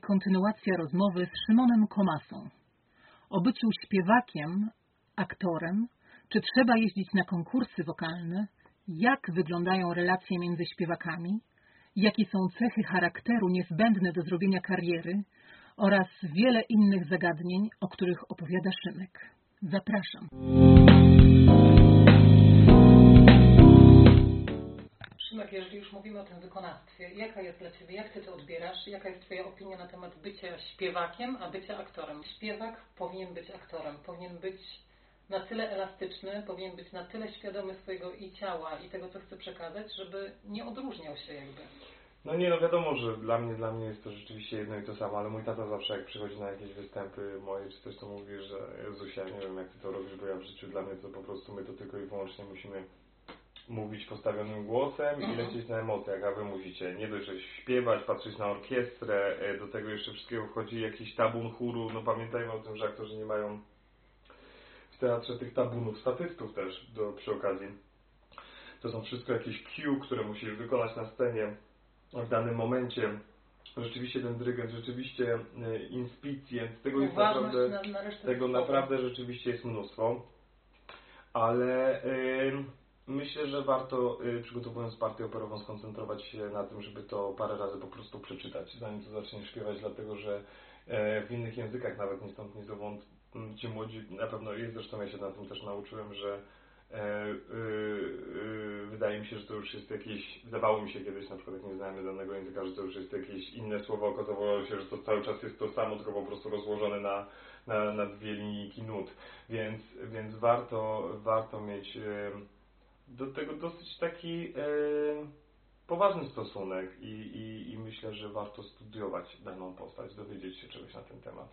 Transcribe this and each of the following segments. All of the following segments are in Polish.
Kontynuacja rozmowy z Szymonem Komasą. O byciu śpiewakiem, aktorem, czy trzeba jeździć na konkursy wokalne, jak wyglądają relacje między śpiewakami, jakie są cechy charakteru niezbędne do zrobienia kariery oraz wiele innych zagadnień, o których opowiada Szymek. Zapraszam. Szymek, jeżeli już mówimy o tym wykonawstwie, jaka jest dla Ciebie, jak Ty to odbierasz, jaka jest Twoja opinia na temat bycia śpiewakiem, a bycia aktorem? Śpiewak powinien być aktorem, powinien być na tyle elastyczny, powinien być na tyle świadomy swojego i ciała, i tego, co chce przekazać, żeby nie odróżniał się jakby. No nie, no wiadomo, że dla mnie, dla mnie jest to rzeczywiście jedno i to samo, ale mój tata zawsze jak przychodzi na jakieś występy moje, czy coś to mówi, że Jezusia, nie wiem jak ty to robisz, bo ja w życiu dla mnie to po prostu my to tylko i wyłącznie musimy mówić postawionym głosem i Mhm. lecieć na emocjach, a wy musicie nie dość, że śpiewać, patrzeć na orkiestrę, e, do tego jeszcze wszystkiego wchodzi jakiś tabun chóru, no pamiętajmy o tym, że aktorzy nie mają w teatrze tych tabunów, statystów też do, przy okazji. To są wszystko jakieś cue, które musisz wykonać na scenie w danym momencie. Rzeczywiście ten dyrygent, rzeczywiście e, inspicjent, tego jest Uważność naprawdę... na, na Tego naprawdę rzeczywiście jest mnóstwo, ale y, myślę, że warto y, przygotowując partię operową skoncentrować się na tym, żeby to parę razy po prostu przeczytać, zanim to zaczniesz śpiewać, dlatego że e, w innych językach nawet ni stąd ni zowąd ci młodzi na pewno jest, zresztą ja się na tym też nauczyłem, że e, y, y, wydaje mi się, że to już jest jakieś, wydawało mi się kiedyś na przykład jak nie znałem danego języka, że to już jest jakieś inne słowo, okazało się, że to cały czas jest to samo, tylko po prostu rozłożone na na, na dwie linijki nut, więc, więc warto, warto mieć do tego dosyć taki e, poważny stosunek i, i, i myślę, że warto studiować daną postać, dowiedzieć się czegoś na ten temat.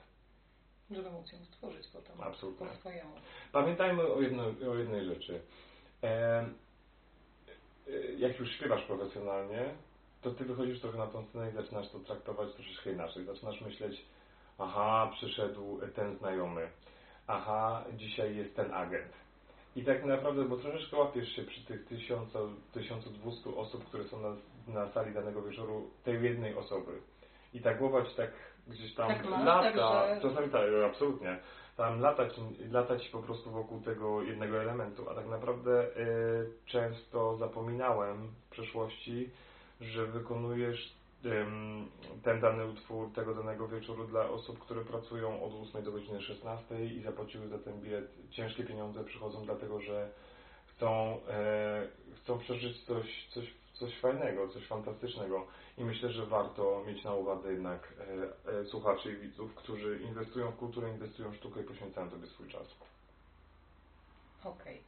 Żeby móc ją stworzyć potem Absolutnie. po swojemu. Pamiętajmy o, jedno, o jednej rzeczy. E, e, jak już śpiewasz profesjonalnie, to ty wychodzisz trochę na tą scenę i zaczynasz to traktować troszeczkę inaczej. Zaczynasz myśleć, aha, przyszedł ten znajomy, aha, dzisiaj jest ten agent. I tak naprawdę, bo troszeczkę łapiesz się przy tych 1000, 1200 osób, które są na, na sali danego wieczoru, tej jednej osoby. I ta głowa ci tak gdzieś tam Tak masz, lata, tak, że- czasami tak, absolutnie, tam latać, latać po prostu wokół tego jednego elementu, a tak naprawdę y, często zapominałem w przeszłości, że wykonujesz ten dany utwór tego danego wieczoru dla osób, które pracują od 8 do godziny 16 i zapłaciły za ten bilet ciężkie pieniądze, przychodzą dlatego, że chcą, e, chcą przeżyć coś, coś, coś fajnego, coś fantastycznego i myślę, że warto mieć na uwadze jednak e, e, słuchaczy i widzów, którzy inwestują w kulturę, inwestują w sztukę i poświęcają sobie swój czas. Okej.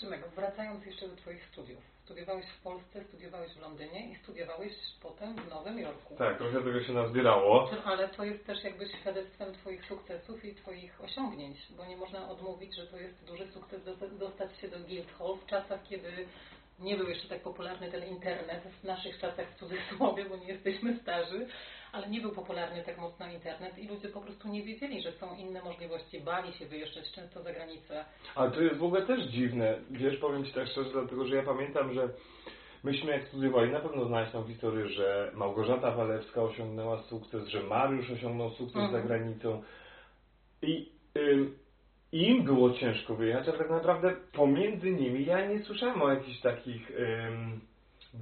Szymek, wracając jeszcze do Twoich studiów. Studiowałeś w Polsce, studiowałeś w Londynie i studiowałeś potem w Nowym Jorku. Tak, trochę tego się nazbierało. Ale to jest też jakby świadectwem Twoich sukcesów i Twoich osiągnięć, bo nie można odmówić, że to jest duży sukces do- dostać się do Guildhall w czasach, kiedy nie był jeszcze tak popularny ten internet, w naszych czasach w cudzysłowie, bo nie jesteśmy starzy, ale nie był popularny tak mocno internet i ludzie po prostu nie wiedzieli, że są inne możliwości, bali się wyjeżdżać często za granicę. Ale to jest w ogóle też dziwne. Wiesz, powiem Ci tak szczerze, dlatego że ja pamiętam, że myśmy jak studiowali, na pewno znałeś tą historię, że Małgorzata Walewska osiągnęła sukces, że Mariusz osiągnął sukces Mhm. za granicą. I ym, im było ciężko wyjechać, ale tak naprawdę pomiędzy nimi ja nie słyszałem o jakichś takich ym,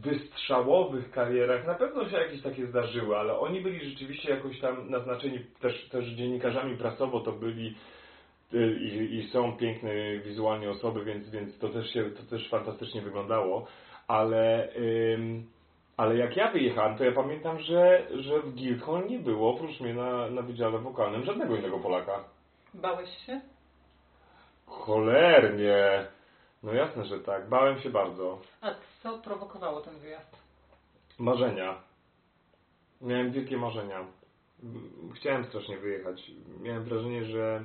wystrzałowych karierach. Na pewno się jakieś takie zdarzyły, ale oni byli rzeczywiście jakoś tam naznaczeni też, też dziennikarzami prasowo, to byli y, i, i są piękne wizualnie osoby, więc, więc to też się, to też fantastycznie wyglądało, ale, ym, ale jak ja wyjechałem, to ja pamiętam, że, że w Guildhall nie było oprócz mnie na, na wydziale wokalnym żadnego innego Polaka. Bałeś się? Cholernie! No jasne, że tak. Bałem się bardzo. A co prowokowało ten wyjazd? Marzenia. Miałem wielkie marzenia. Chciałem strasznie wyjechać. Miałem wrażenie, że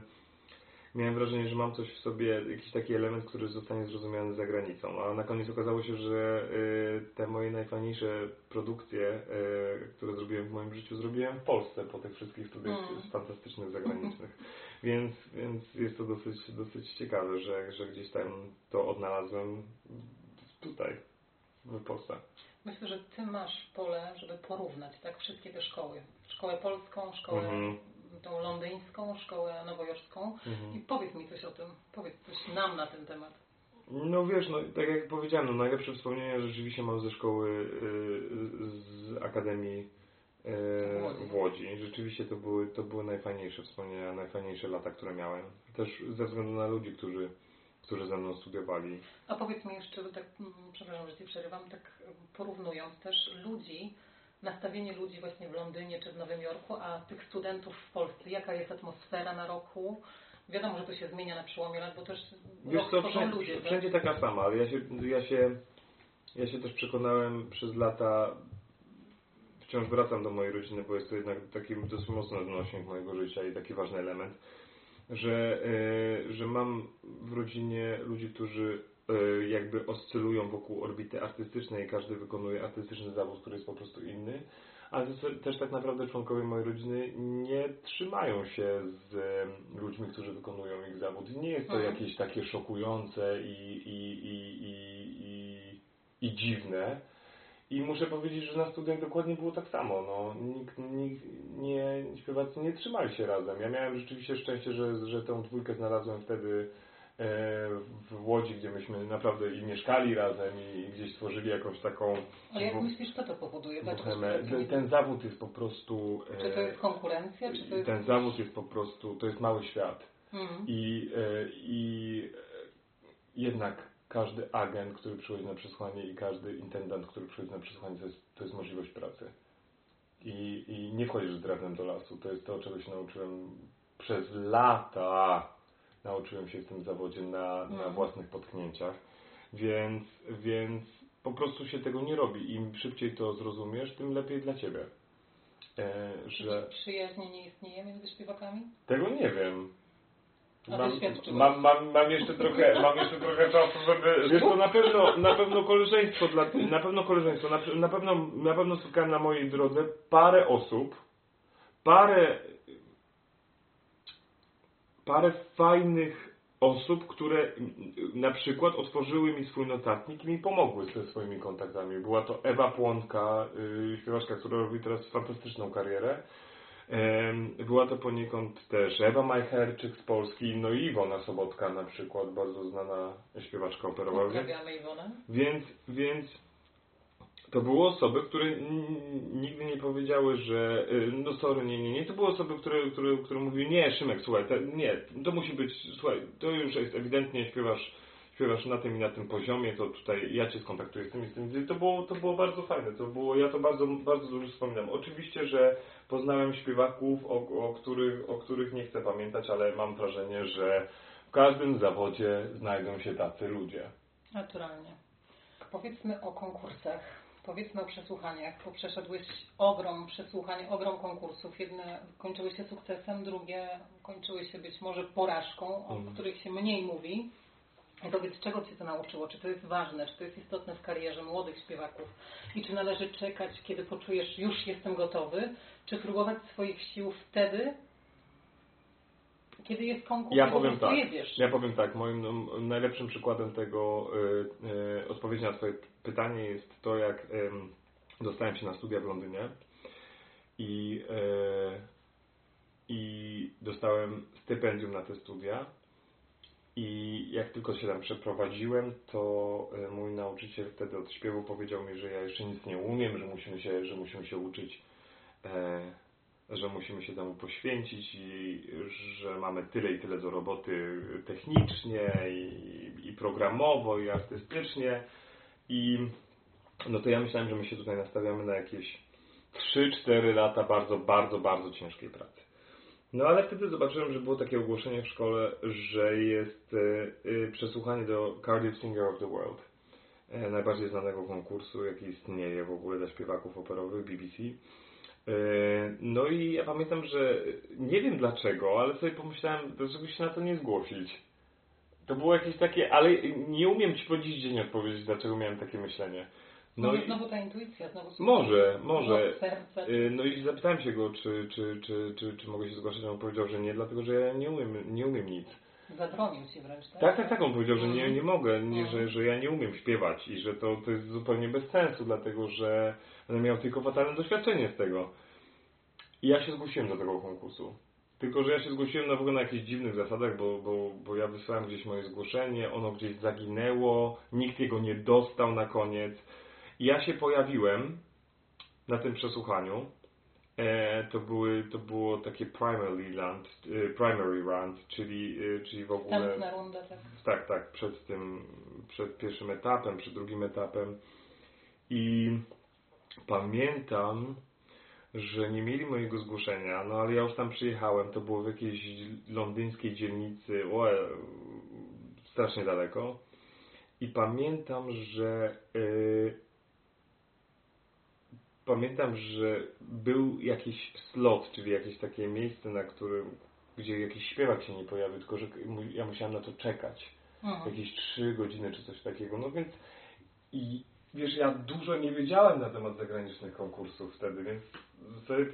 miałem wrażenie, że mam coś w sobie, jakiś taki element, który zostanie zrozumiany za granicą. A na koniec okazało się, że y, te moje najfajniejsze produkcje, y, które zrobiłem w moim życiu, zrobiłem w Polsce po tych wszystkich studiach Mm. fantastycznych zagranicznych. Więc, więc jest to dosyć, dosyć ciekawe, że, że gdzieś tam to odnalazłem tutaj, w Polsce. Myślę, że ty masz pole, żeby porównać tak wszystkie te szkoły. Szkołę polską, szkołę Mhm. Tą londyńską, szkołę nowojorską. Mhm. I powiedz mi coś o tym. Powiedz coś nam na ten temat. No wiesz, no tak jak powiedziałem, no najlepsze wspomnienia rzeczywiście mam ze szkoły, y, z Akademii y, W Łodzi. w Łodzi. Rzeczywiście to były, to były najfajniejsze wspomnienia, najfajniejsze lata, które miałem. Też ze względu na ludzi, którzy, którzy ze mną studiowali. A powiedz mi jeszcze, tak, mm, przepraszam, że Ci przerywam, tak porównując też ludzi, nastawienie ludzi właśnie w Londynie czy w Nowym Jorku, a tych studentów w Polsce. Jaka jest atmosfera na roku? Wiadomo, że to się zmienia na przełomie lat, bo też Wiesz co, wszędzie, ludzie. tak? wszędzie taka sama, ale ja się, ja się, ja się też przekonałem przez lata, wciąż wracam do mojej rodziny, bo jest to jednak taki dosyć mocny odnośnik mojego życia i taki ważny element, że, e, że mam w rodzinie ludzi, którzy jakby oscylują wokół orbity artystycznej każdy wykonuje artystyczny zawód, który jest po prostu inny. Ale też tak naprawdę członkowie mojej rodziny nie trzymają się z e, ludźmi, którzy wykonują ich zawód. Nie jest to Mhm. jakieś takie szokujące i, i, i, i, i, i dziwne. I muszę powiedzieć, że na studiach dokładnie było tak samo. No, nikt, nikt nie, śpiewacy nie trzymali się razem. Ja miałem rzeczywiście szczęście, że, że tę dwójkę znalazłem wtedy e, w Łodzi, gdzie myśmy naprawdę i mieszkali razem i gdzieś stworzyli jakąś taką Ale jak myślisz, co to powoduje? Ten, ten zawód jest po prostu... e, Czy to jest konkurencja, czy to jest... ten zawód jest po prostu, to jest mały świat. Mhm. I, e, i e, jednak każdy agent, który przychodzi na przesłanie i każdy intendant, który przychodzi na przesłanie, to jest, to jest możliwość pracy. I, I nie wchodzisz z drewnem do lasu. To jest to, czego się nauczyłem przez lata. Nauczyłem się w tym zawodzie na, na Mhm. własnych potknięciach. Więc, więc po prostu się tego nie robi. Im szybciej to zrozumiesz, tym lepiej dla ciebie. E, że Przyjaźnie nie istnieje między śpiewakami? tego nie wiem. Mam, mam, mam, mam jeszcze trochę, mam jeszcze trochę czasu, żeby. Wiesz, to na pewno, na pewno koleżeństwo dla, na pewno koleżeństwo, na, na pewno, na pewno spotkałem na mojej drodze parę osób, parę, parę fajnych osób, które na przykład otworzyły mi swój notatnik i mi pomogły ze swoimi kontaktami. Była to Ewa Płonka, yy, śpiewaczka, która robi teraz fantastyczną karierę. Była to poniekąd też Ewa Majcherczyk z Polski, no i Iwona Sobotka na przykład, bardzo znana śpiewaczka operowa. Pozdrawiamy Iwonę. więc, więc to były osoby, które nigdy nie powiedziały, że y, no sorry, nie, nie, nie. To były osoby, które, które, które mówiły, nie Szymek, słuchaj, to, nie, to musi być, słuchaj, to już jest ewidentnie śpiewasz, śpiewasz na tym i na tym poziomie, to tutaj ja Cię skontaktuję z tym i z tym. To było, to było bardzo fajne, to było, ja to bardzo, bardzo dużo wspominam. Oczywiście, że poznałem śpiewaków, o, o, których, o których nie chcę pamiętać, ale mam wrażenie, że w każdym zawodzie znajdą się tacy ludzie. Naturalnie. Powiedzmy o konkursach. Powiedzmy o przesłuchaniach, bo przeszedłeś ogrom przesłuchań, ogrom konkursów. Jedne kończyły się sukcesem, drugie kończyły się być może porażką, o Mhm. których się mniej mówi. I powiedz, czego Cię to nauczyło? Czy to jest ważne? Czy to jest istotne w karierze młodych śpiewaków? I czy należy czekać, kiedy poczujesz, już jestem gotowy? Czy próbować swoich sił wtedy, kiedy jest konkurs Ja powiem tak. jedziesz? Ja powiem tak, moim no, najlepszym przykładem tego y, y, odpowiedzi na Twoje pytanie jest to, jak ym, dostałem się na studia w Londynie i, y, i dostałem stypendium na te studia. I jak tylko się tam przeprowadziłem, to y, mój nauczyciel wtedy od śpiewu powiedział mi, że ja jeszcze nic nie umiem, że musimy się, że musimy się uczyć e, że musimy się temu poświęcić i że mamy tyle i tyle do roboty technicznie i, i programowo i artystycznie i no to ja myślałem, że my się tutaj nastawiamy na jakieś 3-4 lata bardzo, bardzo, bardzo ciężkiej pracy. No ale wtedy zobaczyłem, że było takie ogłoszenie w szkole, że jest e, e, przesłuchanie do Cardiff Singer of the World, e, najbardziej znanego konkursu, jaki istnieje w ogóle dla śpiewaków operowych BBC. E, No i ja pamiętam, że nie wiem dlaczego, ale sobie pomyślałem, dlaczego się na to nie zgłosić. To było jakieś takie, ale nie umiem Ci po dziś dzień odpowiedzieć, dlaczego miałem takie myślenie. No i- znowu ta intuicja, znowu Może, może. Y, No i zapytałem się go, czy, czy, czy, czy, czy mogę się zgłaszać, on powiedział, że nie, dlatego że ja nie umiem, nie umiem nic. Zabronił ci wręcz, tak? Tak, tak, tak. On powiedział, że nie, Mhm. nie mogę, nie, Mhm. że, że ja nie umiem śpiewać i że to, to jest zupełnie bez sensu, dlatego że będę miał tylko fatalne doświadczenie z tego. I ja się zgłosiłem do tego konkursu. Tylko, że ja się zgłosiłem na w ogóle na jakichś dziwnych zasadach, bo, bo, bo ja wysłałem gdzieś moje zgłoszenie, ono gdzieś zaginęło, nikt jego nie dostał na koniec. I ja się pojawiłem na tym przesłuchaniu. E, to, były, to było takie primary round, e, primary round czyli, e, czyli w ogóle... Wstępna runda, tak. Tak, tak, przed tym, przed pierwszym etapem, przed drugim etapem. I pamiętam, że nie mieli mojego zgłoszenia, no ale ja już tam przyjechałem, to było w jakiejś londyńskiej dzielnicy, o, e, strasznie daleko. I pamiętam, że yy, pamiętam, że był jakiś slot, czyli jakieś takie miejsce, na którym, gdzie jakiś śpiewak się nie pojawił, tylko że ja musiałem na to czekać Mhm. jakieś trzy godziny czy coś takiego. No więc i wiesz, ja dużo nie wiedziałem na temat zagranicznych konkursów wtedy, więc sobie,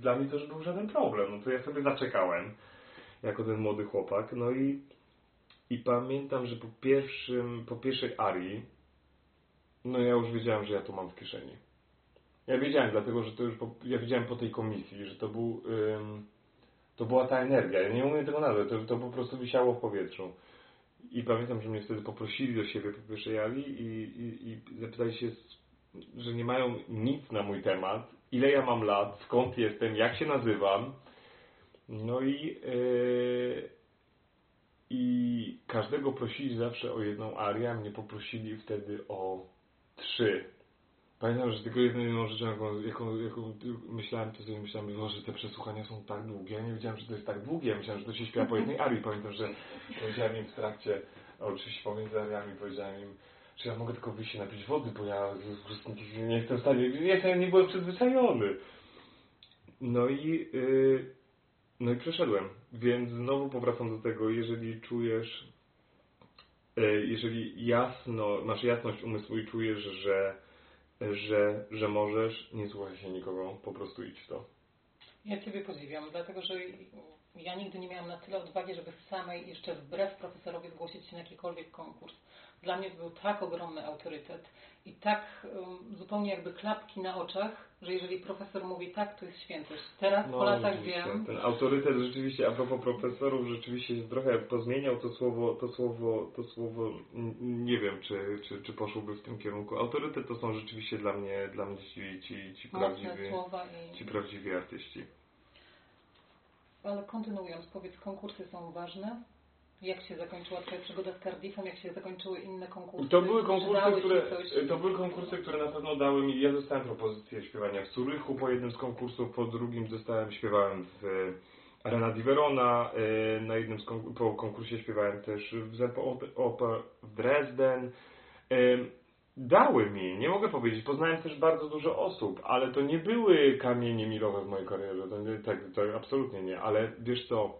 dla mnie to już był żaden problem. No to ja sobie zaczekałem jako ten młody chłopak. No i, i pamiętam, że po pierwszym, po pierwszej arii, no ja już wiedziałem, że ja to mam w kieszeni. Ja wiedziałem, dlatego że to już po, ja wiedziałem po tej komisji, że to był ym, to była ta energia. Ja nie umiem tego nazwać, to, to po prostu wisiało w powietrzu. I pamiętam, że mnie wtedy poprosili do siebie po pierwszej ali i, i, i zapytali się, że nie mają nic na mój temat, ile ja mam lat, skąd jestem, jak się nazywam. No i, yy, i każdego prosili zawsze o jedną arię, a mnie poprosili wtedy o trzy. Pamiętam, że tylko jedyną rzeczą, jaką, jaką, jaką myślałem, to sobie myślałem, "Boże, że te przesłuchania są tak długie. Ja nie wiedziałem, że to jest tak długie. Ja myślałem, że to się śpiewa po jednej arii. Pamiętam, że powiedziałem im w trakcie, oczywiście pomiędzy ariami powiedziałem im, że ja mogę tylko wyjść się napić wody, bo ja nie- nie jestem w stanie, ja nie byłem przyzwyczajony. No i, yy, no i przeszedłem. Więc znowu powracam do tego, jeżeli czujesz, yy, jeżeli jasno, masz jasność umysłu i czujesz, że że, że możesz, nie słuchaj się nikogo, po prostu idź w to. Ja Ciebie podziwiam, dlatego że ja nigdy nie miałam na tyle odwagi, żeby samej jeszcze wbrew profesorowi zgłosić się na jakikolwiek konkurs. Dla mnie to był tak ogromny autorytet i tak um, zupełnie jakby klapki na oczach, że jeżeli profesor mówi tak, to jest świętość. Teraz po latach No, wiem, Ten autorytet rzeczywiście, a propos profesorów, rzeczywiście się trochę pozmieniał to słowo, to słowo, to słowo, nie wiem, czy, czy, czy poszłoby w tym kierunku. Autorytet to są rzeczywiście dla mnie, dla mnie ci, ci, ci mocne prawdziwi, i... ci prawdziwi artyści. Ale kontynuując, powiedz, konkursy są ważne? Jak się zakończyła Twoja przygoda z Cardiffem? Jak się zakończyły inne konkursy? To były konkursy, które, to były konkursy, które na pewno dały mi, ja dostałem propozycję śpiewania w Zurychu po jednym z konkursów, po drugim dostałem, śpiewałem w e, Arena di Verona, e, na jednym z po konkursie śpiewałem też w Zempo Oper- Oper w Dresden. Dały mi, nie mogę powiedzieć, poznałem też bardzo dużo osób, ale to nie były kamienie milowe w mojej karierze, to, nie, tak, to absolutnie nie, ale wiesz co,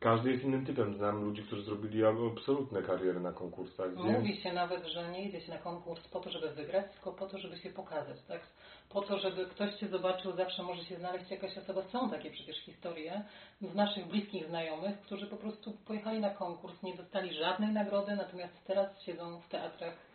każdy jest innym typem, znam ludzi, którzy zrobili absolutne kariery na konkursach, więc... Mówi się nawet, że nie idzie się na konkurs po to, żeby wygrać, tylko po to, żeby się pokazać, tak? Po to, żeby ktoś Cię zobaczył, zawsze może się znaleźć jakaś osoba. Są takie przecież historie z naszych bliskich znajomych, którzy po prostu pojechali na konkurs, nie dostali żadnej nagrody, natomiast teraz siedzą w teatrach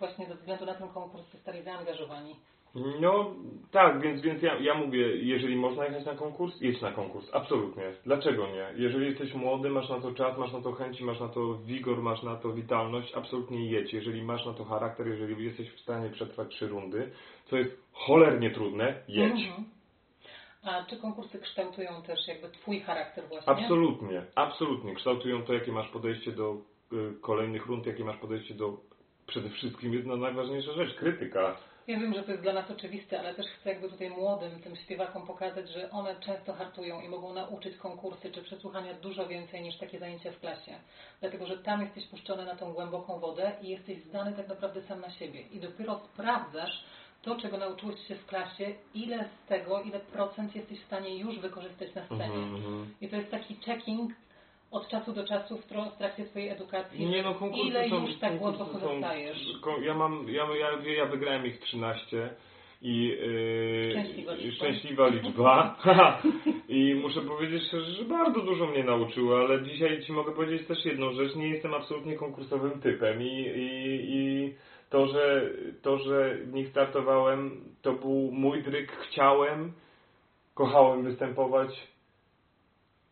właśnie ze względu na ten konkurs zostali zaangażowani. No tak, więc, więc ja, ja mówię, jeżeli można jechać na konkurs, jedź na konkurs, absolutnie. Dlaczego nie? Jeżeli jesteś młody, masz na to czas, masz na to chęci, masz na to wigor, masz na to witalność, absolutnie jedź. Jeżeli masz na to charakter, jeżeli jesteś w stanie przetrwać trzy rundy, co jest cholernie trudne, jedź. Mhm. A czy konkursy kształtują też jakby Twój charakter właśnie? Absolutnie, absolutnie. Kształtują to, jakie masz podejście do y, kolejnych rund, jakie masz podejście do przede wszystkim jedna najważniejsza rzecz, krytyka. Ja wiem, że to jest dla nas oczywiste, ale też chcę jakby tutaj młodym, tym śpiewakom pokazać, że one często hartują i mogą nauczyć konkursy czy przesłuchania dużo więcej niż takie zajęcia w klasie. Dlatego, że tam jesteś puszczony na tą głęboką wodę i jesteś zdany tak naprawdę sam na siebie. I dopiero sprawdzasz to, czego nauczyłeś się w klasie, ile z tego, ile procent jesteś w stanie już wykorzystać na scenie. Mhm, mhm. I to jest taki checking od czasu do czasu w, tro- w trakcie Twojej edukacji. Nie no, konkursy ile są, już tak głęboko są- zostajesz. ko- Ja mam, ja, ja, ja wygrałem ich 13 i yy, Szczęśliwa liczba. szczęśliwa liczba. I muszę powiedzieć że bardzo dużo mnie nauczyło, ale dzisiaj Ci mogę powiedzieć też jedną rzecz, nie jestem absolutnie konkursowym typem i, i, i to, że, to, że w nich startowałem, to był mój dryk, chciałem, kochałem występować.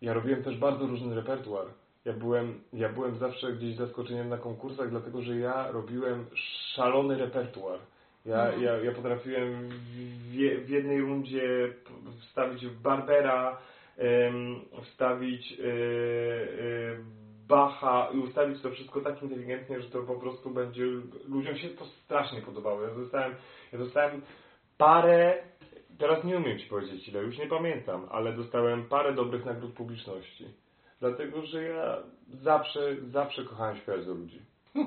Ja robiłem też bardzo różny repertuar. Ja byłem, ja byłem zawsze gdzieś zaskoczeniem na konkursach, dlatego że ja robiłem szalony repertuar. Ja, Mhm. ja, ja potrafiłem w, je- w jednej rundzie wstawić Barbera, wstawić e, Bacha i ustawić to wszystko tak inteligentnie, że to po prostu będzie, ludziom się to strasznie podobało. Ja dostałem, ja dostałem parę, teraz nie umiem Ci powiedzieć ile, już nie pamiętam, ale dostałem parę dobrych nagród publiczności. Dlatego, że ja zawsze, zawsze kochałem do ludzi.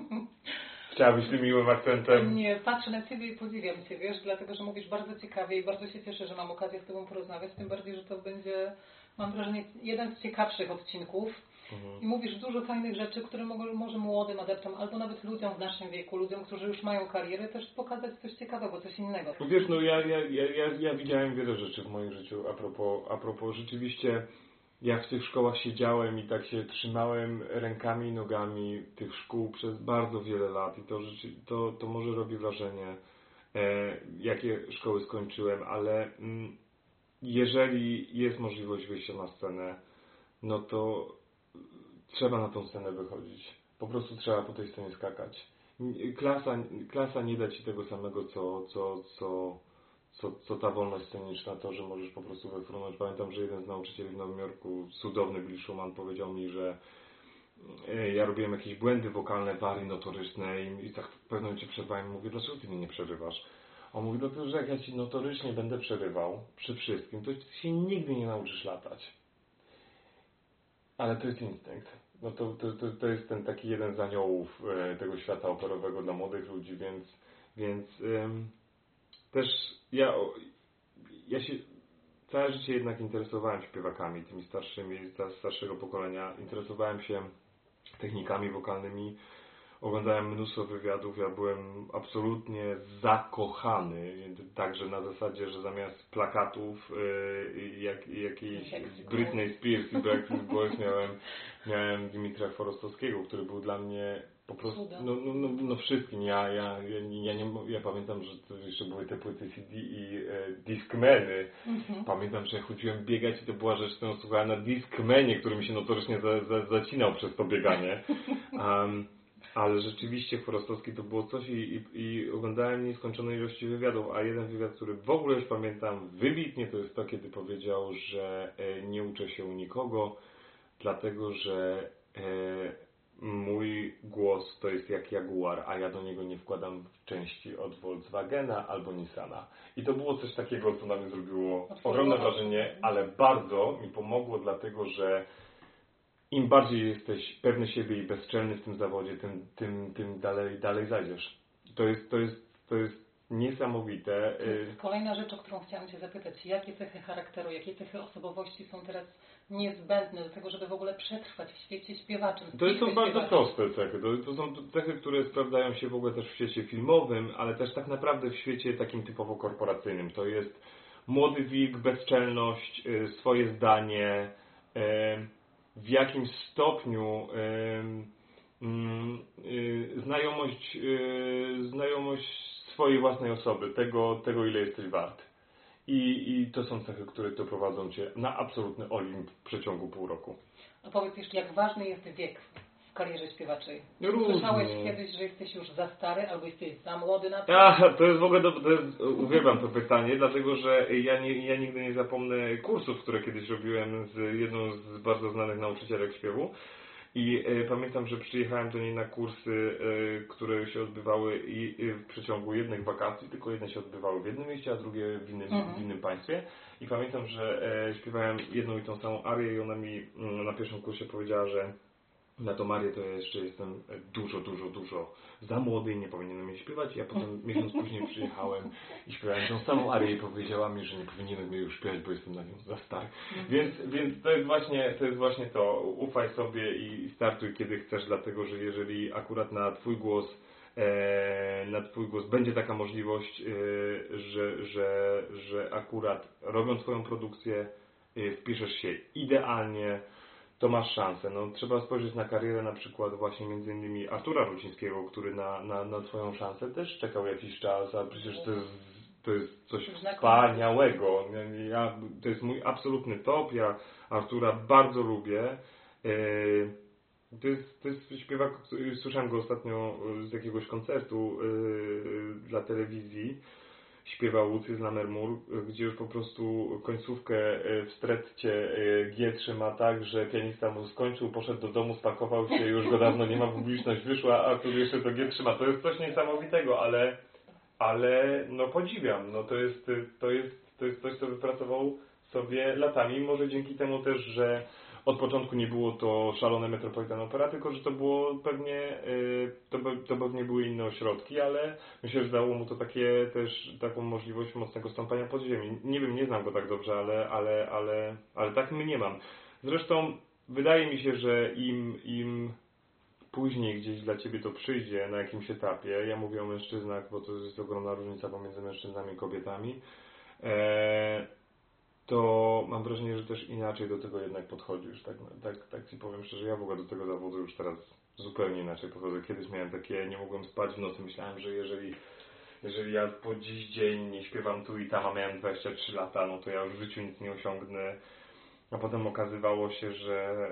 Chciałabyś tym miłym akcentem? Nie, patrzę na Ciebie i podziwiam Cię, wiesz, dlatego, że mówisz bardzo ciekawie i bardzo się cieszę, że mam okazję z Tobą porozmawiać, tym bardziej, że to będzie, mam wrażenie, jeden z ciekawszych odcinków Mhm. i mówisz dużo fajnych rzeczy, które mogą, może młodym adeptom, albo nawet ludziom w naszym wieku, ludziom, którzy już mają karierę, też pokazać coś ciekawego, coś innego. No Wiesz, no ja, ja, ja, ja, ja widziałem wiele rzeczy w moim życiu a propos, a propos rzeczywiście jak w tych szkołach siedziałem i tak się trzymałem rękami i nogami tych szkół przez bardzo wiele lat i to, rzeczy, to, to może robi wrażenie, e, jakie szkoły skończyłem, ale mm, jeżeli jest możliwość wyjścia na scenę, no to trzeba na tą scenę wychodzić. Po prostu trzeba po tej scenie skakać. Klasa, klasa nie da ci tego samego, co, co, co, co, co ta wolność sceniczna, to, że możesz po prostu wyfrunąć. Pamiętam, że jeden z nauczycieli w Nowym Jorku, cudowny Bill Schumann, powiedział mi, że ja robiłem jakieś błędy wokalne, wary notoryczne i, i tak w pewnym momencie przerwałem i mówię, dlaczego ty mnie nie przerywasz? On mówi, dlatego, że jak ja ci notorycznie będę przerywał przy wszystkim, to się nigdy nie nauczysz latać. Ale to jest instynkt. No to, to, to, jest ten taki jeden z aniołów e, tego świata operowego dla młodych ludzi, więc, więc ym, też ja, ja się całe życie jednak interesowałem śpiewakami, tymi starszymi, z starszego pokolenia. Interesowałem się technikami wokalnymi, oglądałem mnóstwo wywiadów, ja byłem absolutnie zakochany, także na zasadzie, że zamiast plakatów yy, jak, jakiejś Britney Spears i Backstreet Boys miałem, miałem Dimitra Chworostowskiego, który był dla mnie po prostu, no, no, no, no wszystkim. Ja, ja, ja, ja, nie, ja pamiętam, że jeszcze były te płyty CD i e, Discmany. Mhm. Pamiętam, że chodziłem biegać i to była rzecz, którą słuchałem na Discmanie, który mi się notorycznie za, za, zacinał przez to bieganie. Um, ale rzeczywiście Chworostowski to było coś i, i, i oglądałem nieskończonej ilości wywiadów, a jeden wywiad, który w ogóle już pamiętam wybitnie, to jest to, kiedy powiedział, że e, nie uczę się nikogo, dlatego że e, mój głos to jest jak Jaguar, a ja do niego nie wkładam części od Volkswagena albo Nissana. I to było coś takiego, co na mnie zrobiło ogromne wrażenie, ale bardzo mi pomogło, dlatego że im bardziej jesteś pewny siebie i bezczelny w tym zawodzie, tym, tym, tym dalej, dalej zajdziesz. To jest, to jest, to jest niesamowite. To Y, jest kolejna rzecz, o którą chciałam Cię zapytać. Jakie cechy charakteru, jakie cechy osobowości są teraz niezbędne do tego, żeby w ogóle przetrwać w świecie śpiewaczym? To są bardzo proste cechy. To, to są cechy, które sprawdzają się w ogóle też w świecie filmowym, ale też tak naprawdę w świecie takim typowo korporacyjnym. To jest młody wilk, bezczelność, y, swoje zdanie, y, w jakimś stopniu mm, y, znajomość, y, znajomość swojej własnej osoby, tego, tego ile jesteś wart. I, I to są cechy, które doprowadzą Cię na absolutny olimp w przeciągu pół roku. A powiedz jeszcze, jak ważny jest wiek w karierze śpiewaczej? Różnie. Słyszałeś kiedyś, że jesteś już za stary albo jesteś za młody na to? A, to jest w ogóle, to jest, uwielbiam to pytanie, dlatego że ja, nie, ja nigdy nie zapomnę kursów, które kiedyś robiłem z jedną z bardzo znanych nauczycielek śpiewu. I e, pamiętam, że przyjechałem do niej na kursy, e, które się odbywały i, i w przeciągu jednych wakacji, tylko jedne się odbywały w jednym mieście, a drugie w innym, Mhm. w innym państwie. I pamiętam, że e, śpiewałem jedną i tą samą arię i ona mi mm, na pierwszym kursie powiedziała, że na tą Marię to ja jeszcze jestem dużo, dużo, dużo za młody i nie powinienem jej śpiewać. Ja potem miesiąc później przyjechałem i śpiewałem tą samą arię i powiedziała mi, że nie powinienem jej już śpiewać, bo jestem na nią za stary. Więc, więc to jest właśnie to, jest właśnie to. ufaj sobie i startuj kiedy chcesz, dlatego że jeżeli akurat na Twój głos e, na Twój głos. Będzie taka możliwość, e, że, że, że akurat robiąc swoją produkcję, e, wpiszesz się idealnie, to masz szansę. No, trzeba spojrzeć na karierę na przykład właśnie między innymi Artura Rucińskiego, który na, na, na swoją szansę też czekał jakiś czas, a przecież to jest, to jest coś wspaniałego. Ja, to jest mój absolutny top. Ja Artura bardzo lubię. E, to jest, to jest śpiewak, słyszałem go ostatnio z jakiegoś koncertu yy, dla telewizji. Śpiewał Łucy z Lamermur, gdzie już po prostu końcówkę w stretcie G trzyma tak, że pianista mu skończył, poszedł do domu, spakował się, już go dawno nie ma, publiczność wyszła, a Artur jeszcze to G trzyma. To jest coś niesamowitego, ale, ale no podziwiam. No to jest, to jest, to jest coś, co wypracował sobie latami. Może dzięki temu też, że od początku nie było to szalone Metropolitan Opera, tylko że to było pewnie, y, to, to pewnie były inne ośrodki, ale myślę, że dało mu to takie też taką możliwość mocnego stąpania pod ziemi. Nie wiem, nie znam go tak dobrze, ale, ale, ale, ale tak my nie mam. Zresztą wydaje mi się, że im, im później gdzieś dla Ciebie to przyjdzie na jakimś etapie, ja mówię o mężczyznach, bo to jest ogromna różnica pomiędzy mężczyznami i kobietami, e, to mam wrażenie, że też inaczej do tego jednak podchodzisz. Tak, tak, tak Ci powiem szczerze, ja w ogóle do tego zawodu już teraz zupełnie inaczej podchodzę. Kiedyś miałem takie, nie mogłem spać w nocy, myślałem, że jeżeli jeżeli ja po dziś dzień nie śpiewam tu i tam, a miałem 23 lata, no to ja już w życiu nic nie osiągnę. A potem okazywało się, że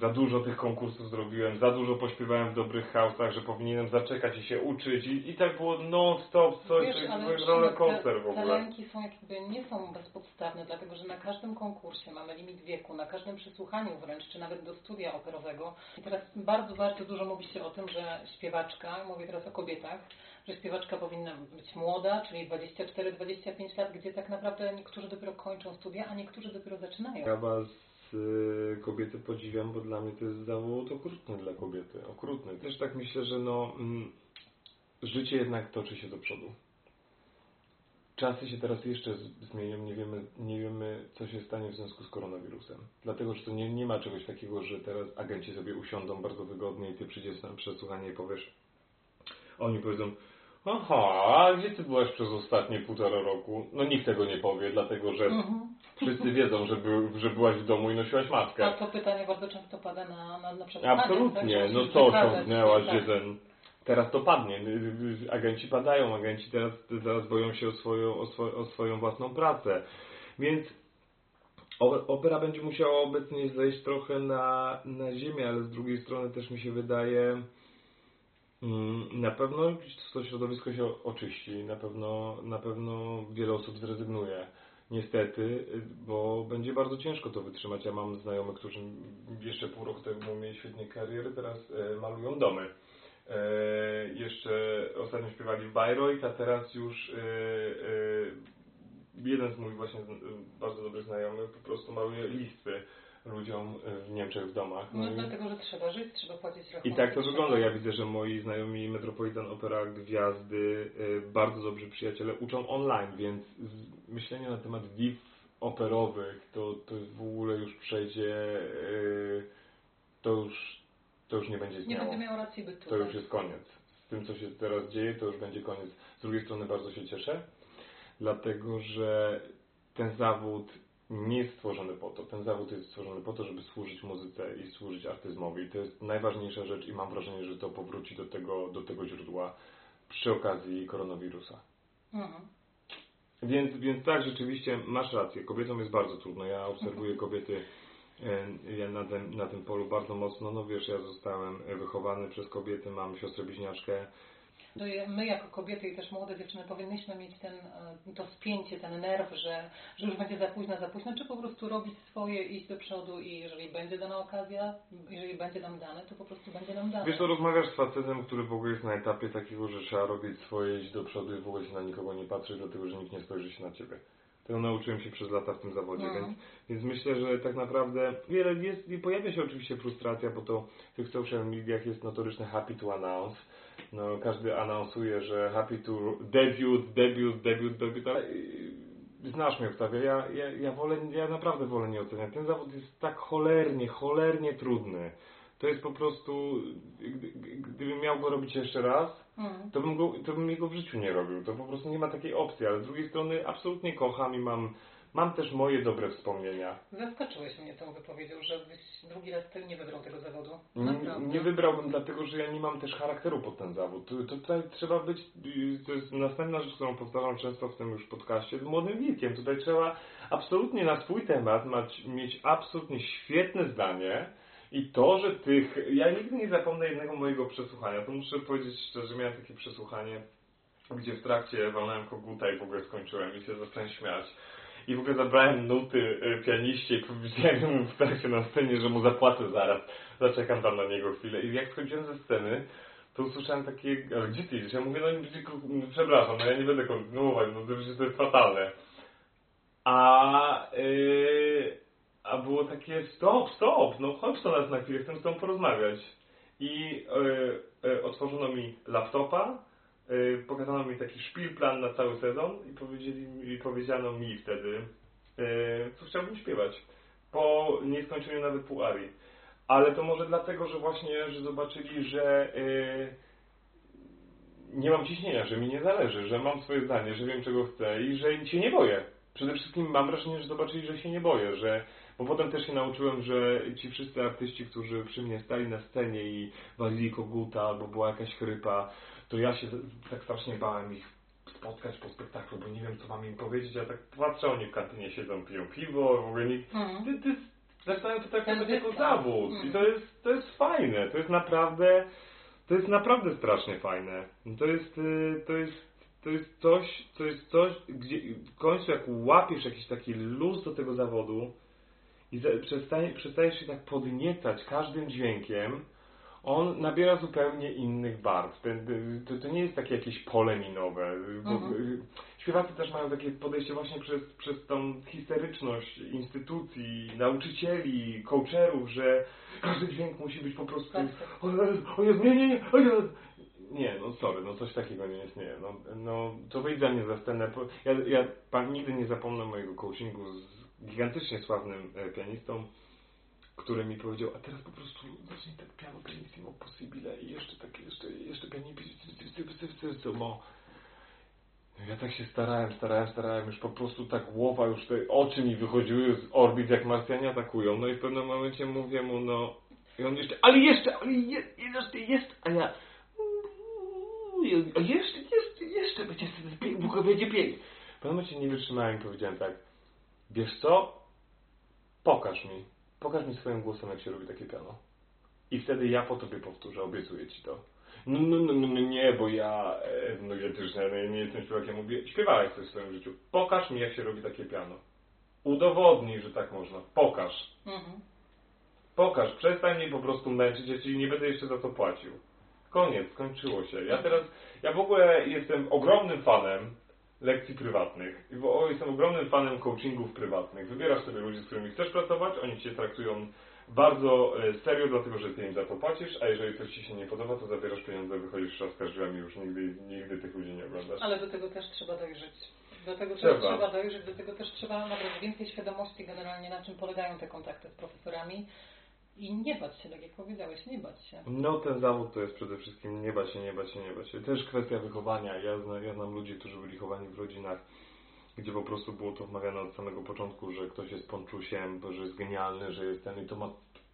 za dużo tych konkursów zrobiłem, za dużo pośpiewałem w dobrych house'ach, że powinienem zaczekać i się uczyć i, i tak było non-stop coś, Wiesz, ale roller coaster w ogóle. Te lęki są jakby, nie są bezpodstawne, dlatego że na każdym konkursie mamy limit wieku, na każdym przesłuchaniu wręcz, czy nawet do studia operowego. I teraz bardzo, bardzo dużo mówi się o tym, że śpiewaczka, mówię teraz o kobietach, że śpiewaczka powinna być młoda, czyli 24-25 lat, gdzie tak naprawdę niektórzy dopiero kończą studia, a niektórzy dopiero zaczynają. Ja was y, kobiety podziwiam, bo dla mnie to jest zawód okrutny dla kobiety. Okrutny. Też tak myślę, że no, mm, życie jednak toczy się do przodu. Czasy się teraz jeszcze zmienią, nie wiemy, nie wiemy co się stanie w związku z koronawirusem. Dlatego, że to nie, nie ma czegoś takiego, że teraz agenci sobie usiądą bardzo wygodnie i ty przyjdziesz na przesłuchanie i powiesz, oni powiedzą, Aha, a gdzie ty byłaś przez ostatnie półtora roku? No nikt tego nie powie, dlatego że mhm. wszyscy wiedzą, że, by, że byłaś w domu i nosiłaś maskę. A to pytanie bardzo często pada na, na, na. Absolutnie, tak, no co osiągnęłaś tak. jeden. Teraz to padnie. Agenci padają, agenci teraz, teraz boją się o swoją, o, swo, o swoją własną pracę. Więc opera będzie musiała obecnie zejść trochę na, na ziemię, ale z drugiej strony też mi się wydaje, na pewno to środowisko się oczyści, na pewno, na pewno wiele osób zrezygnuje. Niestety, bo będzie bardzo ciężko to wytrzymać. Ja mam znajomych, którzy jeszcze pół roku temu mieli świetnie kariery, teraz e, malują domy. E, jeszcze ostatnio śpiewali w Bayreuth, a teraz już e, jeden z moich właśnie bardzo dobrych znajomych po prostu maluje listwy ludziom w Niemczech w domach. No, no dlatego, że trzeba żyć, trzeba płacić rachunki. I tak to wygląda. Ja widzę, że moi znajomi Metropolitan Opera Gwiazdy, y, bardzo dobrzy przyjaciele uczą online, więc myślenie na temat div operowych to, to w ogóle już przejdzie, y, to już, to już nie będzie istniało. Nie będzie miało racji bytu. To już tak. jest koniec. Z tym, co się teraz dzieje, to już będzie koniec. Z drugiej strony bardzo się cieszę, dlatego, że ten zawód nie jest stworzony po to. Ten zawód jest stworzony po to, żeby służyć muzyce i służyć artyzmowi. To jest najważniejsza rzecz i mam wrażenie, że to powróci do tego, do tego źródła przy okazji koronawirusa. Mhm. Więc, więc tak, rzeczywiście masz rację. Kobietom jest bardzo trudno. Ja obserwuję kobiety e, na tym, na tym polu bardzo mocno. No wiesz, ja zostałem wychowany przez kobiety, mam siostrę bliźniaczkę my jako kobiety i też młode dziewczyny powinnyśmy mieć ten, e, to spięcie, ten nerw, że, że już będzie za późno, za późno, czy po prostu robić swoje, iść do przodu i jeżeli będzie dana okazja, jeżeli będzie nam dane, to po prostu będzie nam dane. Wiesz, to rozmawiasz z facetem, który w ogóle jest na etapie takiego, że trzeba robić swoje, iść do przodu i w ogóle się na nikogo nie patrzeć, dlatego że nikt nie spojrzy się na ciebie. Tego nauczyłem się przez lata w tym zawodzie, no. więc, więc myślę, że tak naprawdę wiele jest, pojawia się oczywiście frustracja, bo to w tych social mediach jest notoryczne happy to announce, no, każdy anonsuje, że happy to debut, debut, debut, debut, ale znasz mnie Oktawia, ja, ja, ja wolę, ja naprawdę wolę nie oceniać. Ten zawód jest tak cholernie, cholernie trudny. To jest po prostu, gdy, gdybym miał go robić jeszcze raz, Mm. to bym, go, to bym jego w życiu nie robił. To po prostu nie ma takiej opcji, ale z drugiej strony absolutnie kocham i mam, mam też moje dobre wspomnienia. Zaskoczyłeś mnie tą wypowiedzią, żebyś drugi raz ty nie wybrał tego zawodu. Nie, Naprawdę. nie wybrałbym dlatego, że ja nie mam też charakteru pod ten zawód. To, to tutaj trzeba być, to jest następna rzecz, którą powtarzam często w tym już podcaście, z młodym wilkiem. Tutaj trzeba absolutnie na swój temat mieć absolutnie świetne zdanie i to, że tych, ja nigdy nie zapomnę jednego mojego przesłuchania, to muszę powiedzieć szczerze, miałem takie przesłuchanie, gdzie w trakcie walnąłem koguta i w ogóle skończyłem i się zacząłem śmiać. I w ogóle zabrałem nuty y, pianiście i powiedziałem mu w trakcie na scenie, że mu zapłacę zaraz. Zaczekam tam na niego chwilę. I jak schodziłem ze sceny, to usłyszałem takie, ale gdzie ty idziesz? Ja mówię, no nie- przepraszam, no ja nie będę kontynuować, no to jest fatalne. A, yy, a było takie, stop, stop, no chodź do nas na chwilę, chcę z tobą porozmawiać. I yy, yy, otworzono mi laptopa, yy, pokazano mi taki szpilplan na cały sezon i, powiedzieli, i powiedziano mi wtedy, co chciałbym śpiewać. Po nie skończeniu nawet pół arii. Ale to może dlatego, że właśnie, że zobaczyli, że nie mam ciśnienia, że mi nie zależy, że mam swoje zdanie, że wiem czego chcę i że się nie boję. Przede wszystkim mam wrażenie, że zobaczyli, że się nie boję, że bo potem też się nauczyłem, że ci wszyscy artyści, którzy przy mnie stali na scenie i walili koguta albo była jakaś chrypa, to ja się tak strasznie bałem ich spotkać po spektaklu, bo nie wiem co mam im powiedzieć, ja tak patrzę, oni w kantynie siedzą, piją piwo, w ogóle nikt... Mm. Ty, ty, zaczynają to traktować jako zawód i Mm. to jest, to jest fajne, to jest naprawdę to jest naprawdę strasznie fajne. To jest, y, to jest, to jest coś, to jest coś, gdzie w końcu jak łapiesz jakiś taki luz do tego zawodu i za- przestaje, przestajesz się tak podniecać każdym dźwiękiem, on nabiera zupełnie innych barw. Ten, to, to nie jest takie jakieś pole minowe. Bo, Mhm. Śpiewacy też mają takie podejście właśnie przez, przez tą histeryczność instytucji, nauczycieli, coacherów, że każdy dźwięk musi być po prostu Tak. o Jezu, o Jezu, nie, nie, nie, o Jezu. Nie, no sorry, no coś takiego nie istnieje. No, no to wyjdź za mnie za scenę. Ja, ja pan, nigdy nie zapomnę mojego coachingu z gigantycznie sławnym e, pianistą, który mi powiedział, a teraz po prostu zacznij tak piano pianissimo possibile i jeszcze tak, jeszcze, jeszcze pianissimo. Ja tak się starałem, starałem, starałem, już po prostu tak głowa, już te oczy mi wychodziły z orbit, jak Marsjanie atakują. No i w pewnym momencie mówię mu, no... I on jeszcze, ale jeszcze, ale je, jeszcze, jest, a ja... A jeszcze, jeszcze, jeszcze będzie, będzie pięknie. W pewnym momencie nie wytrzymałem i powiedziałem tak, wiesz co? Pokaż mi, pokaż mi swoim głosem, jak się robi takie piano. I wtedy ja po tobie powtórzę, obiecuję ci to. No, no, no, no, no nie, bo ja, e, no ja też nie, nie jestem śpiewakiem, mówię, śpiewałeś coś w swoim życiu. Pokaż mi, jak się robi takie piano. Udowodnij, że tak można. Pokaż. Mhm. Pokaż, przestań mnie po prostu męczyć, ja ci nie będę jeszcze za to płacił. Koniec, skończyło się. Ja teraz, ja w ogóle jestem ogromnym fanem lekcji prywatnych. I bo, o, jestem ogromnym fanem coachingów prywatnych. Wybierasz sobie ludzi, z którymi chcesz pracować, oni cię traktują bardzo e, serio, dlatego że ty im za to płacisz, a jeżeli coś ci się nie podoba, to zabierasz pieniądze, wychodzisz trzaskasz drzwiami, już nigdy, nigdy tych ludzi nie oglądasz. Ale do tego też trzeba dojrzeć. Do tego Trzeba. też trzeba dojrzeć, do tego też trzeba nabrać więcej świadomości generalnie na czym polegają te kontakty z profesorami i nie bać się, tak jak powiedziałeś, nie bać się. No ten zawód to jest przede wszystkim nie bać się, nie bać się, nie bać się. Też kwestia wychowania. Ja znam, ja znam ludzi, którzy byli chowani w rodzinach, gdzie po prostu było to wmawiane od samego początku, że ktoś jest ponczusiem, że jest genialny, że jest ten i to ma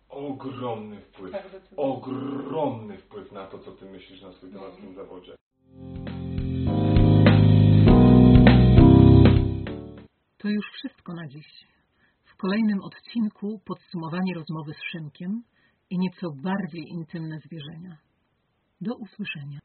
ogromny wpływ. Tak. Ogromny wpływ na to, co ty myślisz na swój temat w tym zawodzie. To już wszystko na dziś. Kolejnym odcinku podsumowanie rozmowy z Szymkiem i nieco bardziej intymne zwierzenia. Do usłyszenia.